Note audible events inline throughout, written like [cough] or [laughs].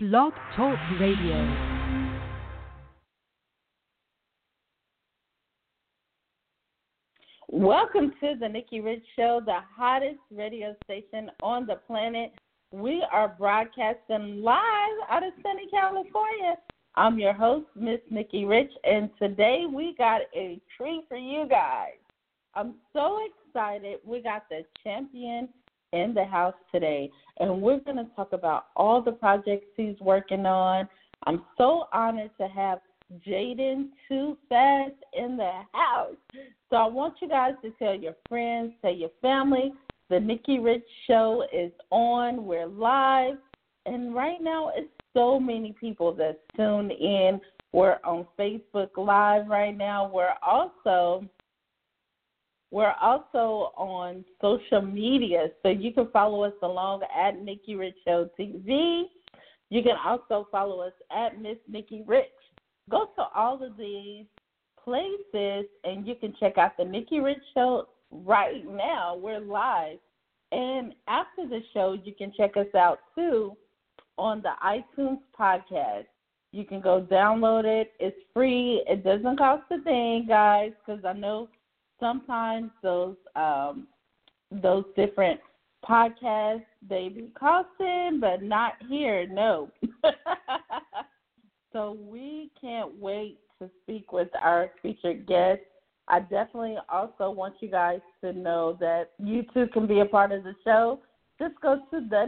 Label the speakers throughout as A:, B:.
A: Blog Talk Radio.
B: Welcome to the Nikki Rich Show, the hottest radio station on the planet. We are broadcasting live out of sunny California. I'm your host, Miss Nikki Rich, and today we got a treat for you guys. I'm so excited. We got the champion in the house today, and we're going to talk about all the projects he's working on. I'm so honored to have Jaiden Too Fast in the house. So I want you guys to tell your friends, tell your family. The Nikki Rich Show is on. We're live. And right now, it's so many people that tuned in. We're on Facebook Live right now. We're also we're also on social media, so you can follow us along at Nikki Rich Show TV. You can also follow us at Miss Nikki Rich. Go to all of these places and you can check out the Nikki Rich Show right now. We're live. And after the show, you can check us out too on the iTunes podcast. You can go download it. It's free. It doesn't cost a thing, guys, because I know sometimes those um, those different podcasts they be costing, but not here. No. [laughs] so we can't wait to speak with our featured guest. I definitely also want you guys to know that you too can be a part of the show. Just go to the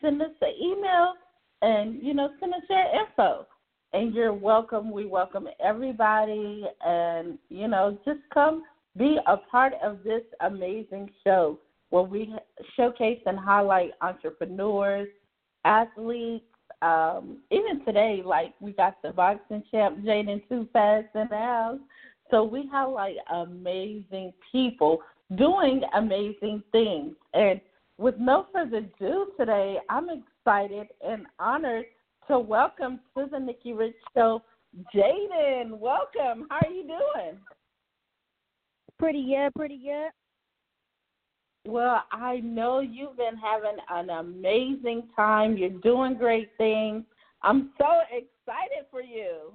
B: send us an email, and you know send us your info. And you're welcome. We welcome everybody, and you know just come be a part of this amazing show where we showcase and highlight entrepreneurs, athletes, um, even today, like we got the boxing champ Jaiden Too Fast the house. So we like amazing people doing amazing things. And with no further ado today, I'm excited and honored to welcome to the Nikki Rich Show Jaiden. Welcome. How are you doing?
C: Pretty good, pretty good.
B: Well, I know you've been having an amazing time. You're doing great things. I'm so excited for you.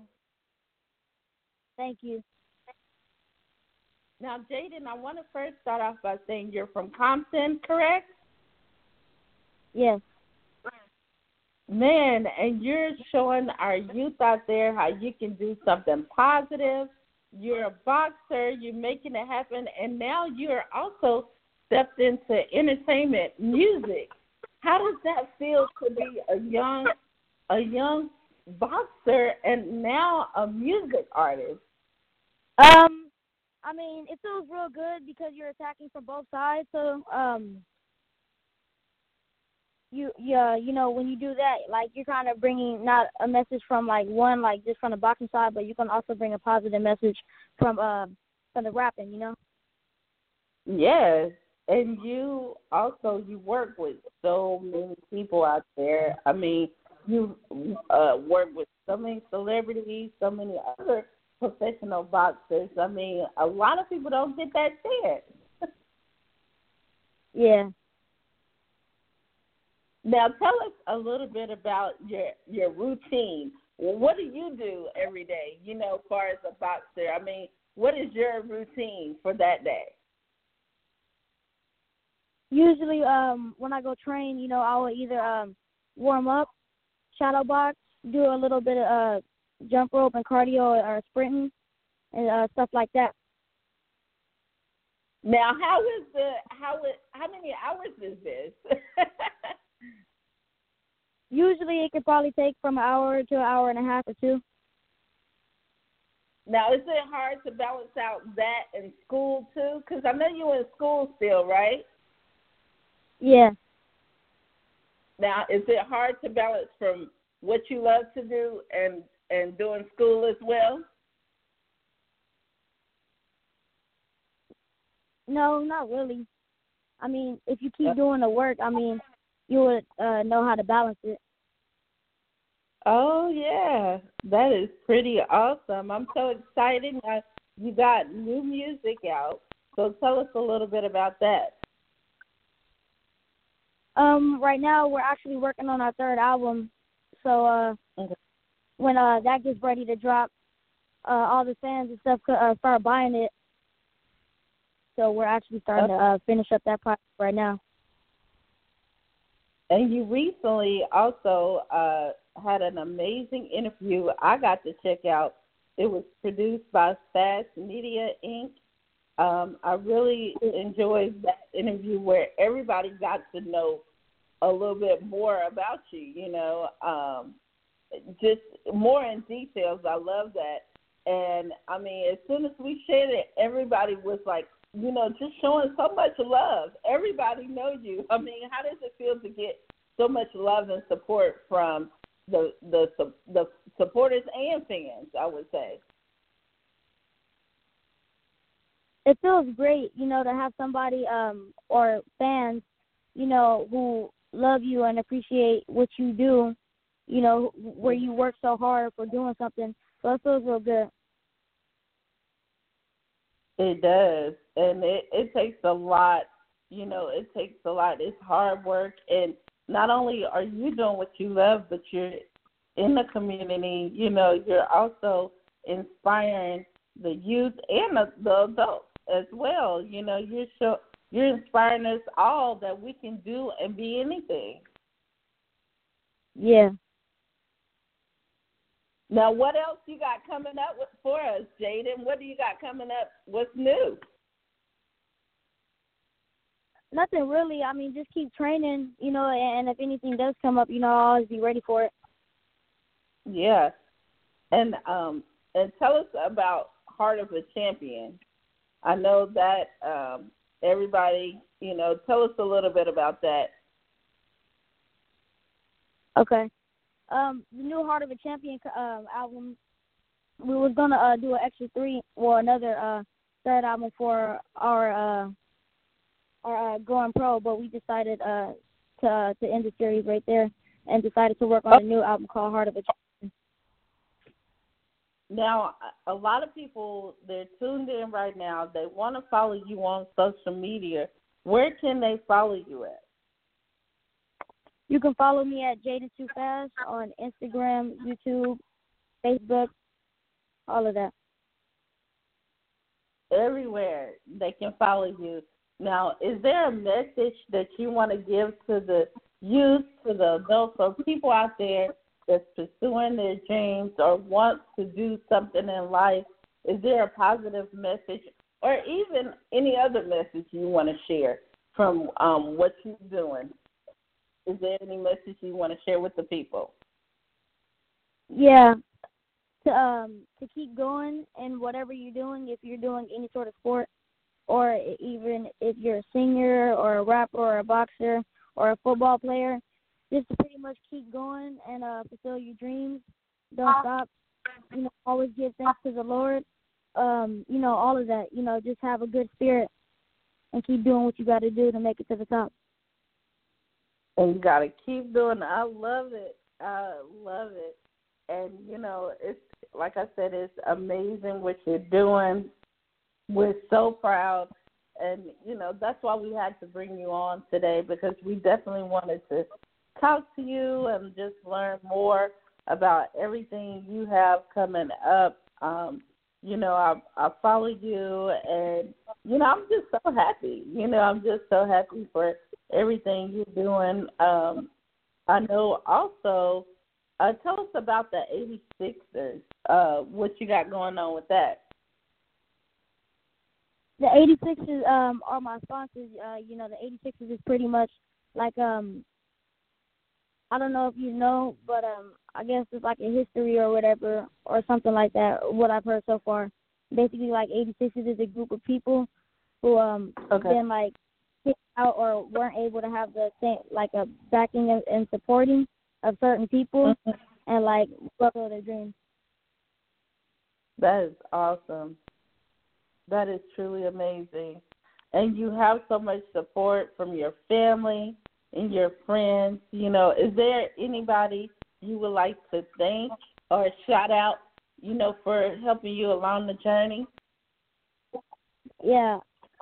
C: Thank you.
B: Now, Jaiden, I want to first start off by saying you're from Compton, correct?
C: Yes.
B: Man, and you're showing our youth out there how you can do something positive. You're a boxer, you're making it happen, and now you're also stepped into entertainment, music. How does that feel to be a young a young boxer and now a music artist?
C: Um, I mean, it feels real good because you're attacking from both sides. So, um, you yeah, you know, when you do that, like you're kind of bringing not a message from like one like just from the boxing side, but you can also bring a positive message from uh from the rapping, you know.
B: Yes, and you also you work with so many people out there. I mean, you uh, work with so many celebrities, so many other professional boxers. I mean, a lot of people don't get that chance. [laughs]
C: yeah.
B: Now tell us a little bit about your your routine. what do you do every day? You know, as far as a boxer, I mean, what is your routine for that day?
C: usually um when I go train, you know, I will either um warm up, shadow box, do a little bit of uh jump rope and cardio or sprinting and uh stuff like that.
B: Now, how is the how is how many hours is this? [laughs]
C: Usually, it could probably take from an hour to an hour and a half or two.
B: Now, is it hard to balance out that and school too? Because I know you're in school still, right?
C: Yeah.
B: Now, is it hard to balance from what you love to do and and doing school as well?
C: No, not really. I mean, if you keep doing the work, I mean, you would uh, know how to balance it.
B: Oh yeah, that is pretty awesome. I'm so excited. Now, you got new music out, so tell us a little bit about that.
C: Um, right now we're actually working on our third album, so uh,
B: Okay.
C: when uh that gets ready to drop, uh, all the fans and stuff could uh, start buying it. So we're actually starting to uh, finish up that project right now.
B: And you recently also uh, had an amazing interview I got to check out. It was produced by Fast Media Inc. Um, I really enjoyed that interview where everybody got to know a little bit more about you, you know, um, just more in details. I love that. And I mean, as soon as we shared it, everybody was like, you know, just showing so much love. Everybody knows you. I mean, how does it feel to get so much love and support from the the the supporters and fans? I would say.
C: It feels great, you know, to have somebody um or fans, you know, who love you and appreciate what you do, you know, where you work so hard for doing something. So it feels real good.
B: It does, and it it takes a lot. You know, it takes a lot. It's hard work, and not only are you doing what you love, but you're in the community. You know, you're also inspiring the youth and the, the adults as well. You know, you're show, you're inspiring us all that we can do and be anything.
C: Yeah.
B: Now, what else you got coming up with, for us, Jaiden? What do you got coming up? What's new?
C: Nothing really. I mean, just keep training, you know, and if anything does come up, you know, I'll always be ready for it.
B: Yeah, and um, and tell us about Heart of a Champion. I know that um, everybody, you know, tell us a little bit about that.
C: Okay. Um, the new Heart of a Champion um album, we was gonna uh do an extra three or another uh third album for our uh uh, going pro, but we decided uh to uh, to end the series right there and decided to work on a new album called Heart of a Champion.
B: Now, a lot of people they're tuned in right now. They want to follow you on social media. Where can they follow you at?
C: You can follow me at Jaiden Too Fast on Instagram, YouTube, Facebook, all of that.
B: Everywhere they can follow you. Now, is there a message that you want to give to the youth, to the adults, or people out there that's pursuing their dreams or wants to do something in life? Is there a positive message, or even any other message you want to share from um, what you're doing? Is there any message you want to share with the people?
C: Yeah. To um to keep going in whatever you're doing, if you're doing any sort of sport or even if you're a singer or a rapper or a boxer or a football player, just to pretty much keep going and uh fulfill your dreams. Don't stop. You know, always give thanks to the Lord. Um, you know, all of that. You know, just have a good spirit and keep doing what you gotta do to make it to the top.
B: And you got to keep doing it. I love it. I love it. And, you know, it's like I said, it's amazing what you're doing. We're so proud. And, you know, that's why we had to bring you on today because we definitely wanted to talk to you and just learn more about everything you have coming up. Um, you know, I I follow you and you know, I'm just so happy. You know, I'm just so happy for everything you're doing. Um, I know also, uh, tell us about the 86ers, uh, what you got going on with that.
C: The 86ers um, are my sponsors. Uh, you know, the 86ers is pretty much like, um, I don't know if you know, but um, I guess it's like a history or whatever, or something like that, what I've heard so far. Basically, like 86ers is a group of people who um
B: Okay.
C: been like kicked out or weren't able to have the same like a backing and, and supporting of certain people and like fulfill their dreams.
B: That is awesome. That is truly amazing. And you have so much support from your family and your friends. You know, is there anybody you would like to thank or shout out, you know, for helping you along the journey?
C: Yeah,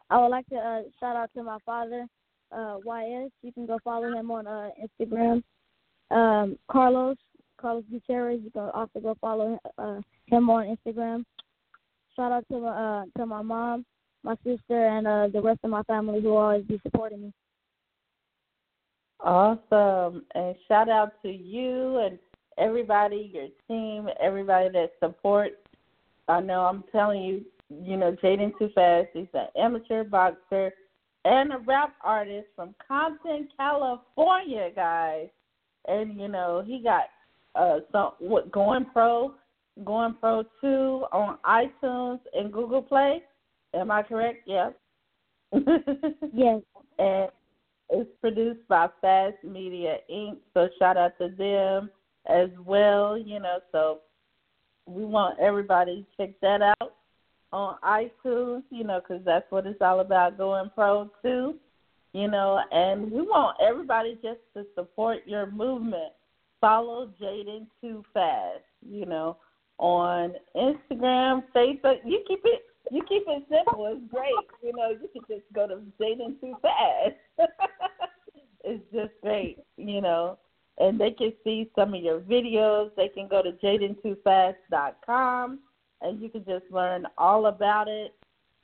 C: I would like to uh, shout out to my father uh, YS. You can go follow him on uh, Instagram. Um, Carlos Carlos Gutierrez. You can also go follow uh, him on Instagram. Shout out to my uh, to my mom, my sister, and uh, the rest of my family who always be supporting me.
B: Awesome. And shout out to you and everybody, your team, everybody that supports. I know I'm telling you, you know, Jaiden Too Fast, he's an amateur boxer and a rap artist from Compton, California, guys. And, you know, he got uh some what going pro going pro two on iTunes and Google Play. Am I correct? Yes. [laughs]
C: yes.
B: And it's produced by Fast Media Inc. So shout out to them as well. You know, so we want everybody to check that out on iTunes. You know, because that's what it's all about. Going pro 2 You know, and we want everybody just to support your movement. Follow Jaiden Too Fast. You know, on Instagram, Facebook. You keep it you keep it simple. It's great. You know, you can just go to Jaiden Too Fast. [laughs] it's just great, you know. And they can see some of your videos. They can go to jaiden2fast.com and you can just learn all about it.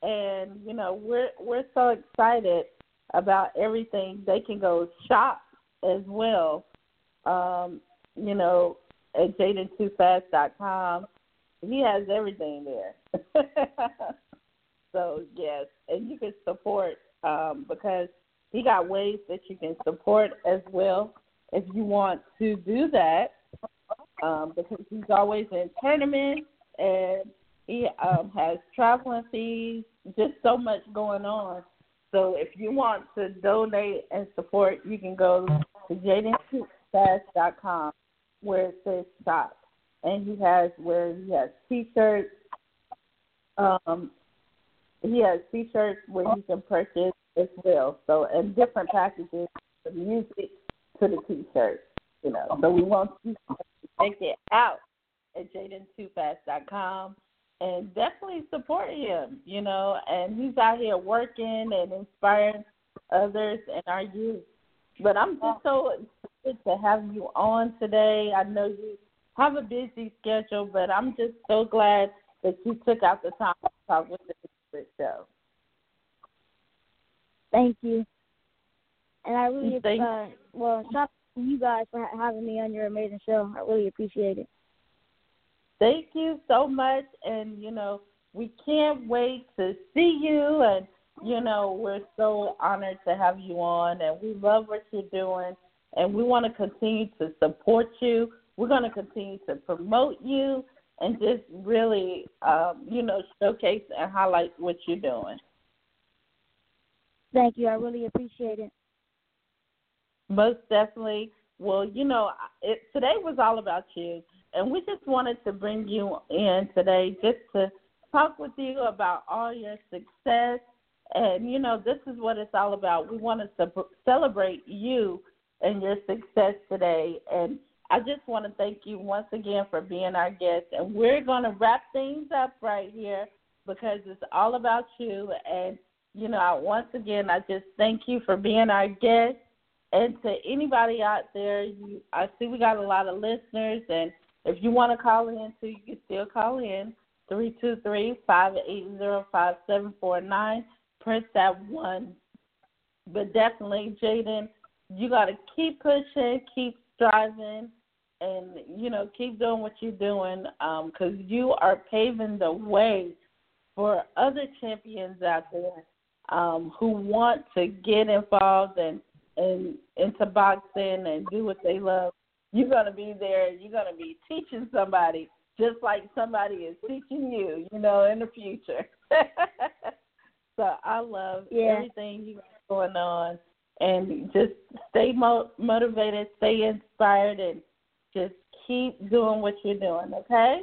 B: And, you know, we're we're so excited about everything. They can go shop as well. Um, you know, at jaiden2fast.com he has everything there. [laughs] so yes, and you can support um, because he got ways that you can support as well if you want to do that. Um, because he's always in tournaments and he um, has traveling fees, just so much going on. So if you want to donate and support, you can go to jaiden2fast.com where it says stop, and he has where he has T-shirts. Um, he has T-shirts where you can purchase as well. So and different packages, the music to the T-shirts. You know, so we want you to check it out at jaiden2fast.com and definitely support him. You know, and he's out here working and inspiring others and our youth. But I'm just so excited to have you on today. I know you have a busy schedule, but I'm just so glad that you took out the time to talk with the show.
C: Thank you. And I really, Thank uh, well, shout out to you guys for having me on your amazing show. I really appreciate it.
B: Thank you so much. And, you know, we can't wait to see you. And, you know, we're so honored to have you on. And we love what you're doing. And we want to continue to support you we're going to continue to promote you and just really, um, you know, showcase and highlight what you're doing.
C: Thank you. I really appreciate it.
B: Most definitely. Well, you know, it, today was all about you, and we just wanted to bring you in today just to talk with you about all your success. And, you know, this is what it's all about. We want to celebrate you and your success today. And I just want to thank you once again for being our guest. And we're going to wrap things up right here because it's all about you. And, you know, once again, I just thank you for being our guest. And to anybody out there, you, I see we got a lot of listeners. And if you want to call in, too, you can still call in three two three five eight zero five seven four nine. Press that one. But definitely, Jaiden, you got to keep pushing, keep striving and you know keep doing what you're doing because um, you are paving the way for other champions out there um, who want to get involved and and into boxing and do what they love. You're gonna be there. You're gonna be teaching somebody just like somebody is teaching you. You know, in the future. [laughs] so I love
C: yeah.
B: everything you got going on, and just stay mo- motivated, stay inspired, and just keep doing what you're doing, okay?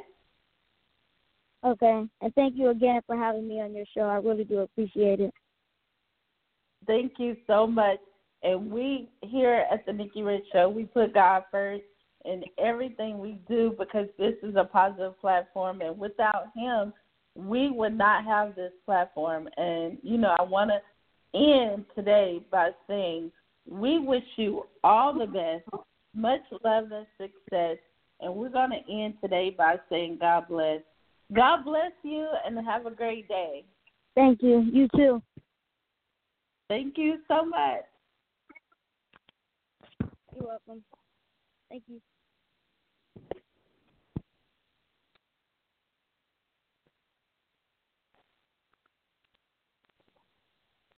C: Okay. And thank you again for having me on your show. I really do appreciate it.
B: Thank you so much. And we here at the Nikki Rich Show, we put God first in everything we do because this is a positive platform. And without Him, we would not have this platform. And, you know, I want to end today by saying we wish you all the best, much love and success. And we're going to end today by saying God bless. God bless you and have a great day.
C: Thank you. You too.
B: Thank you so much.
C: You're welcome. Thank you.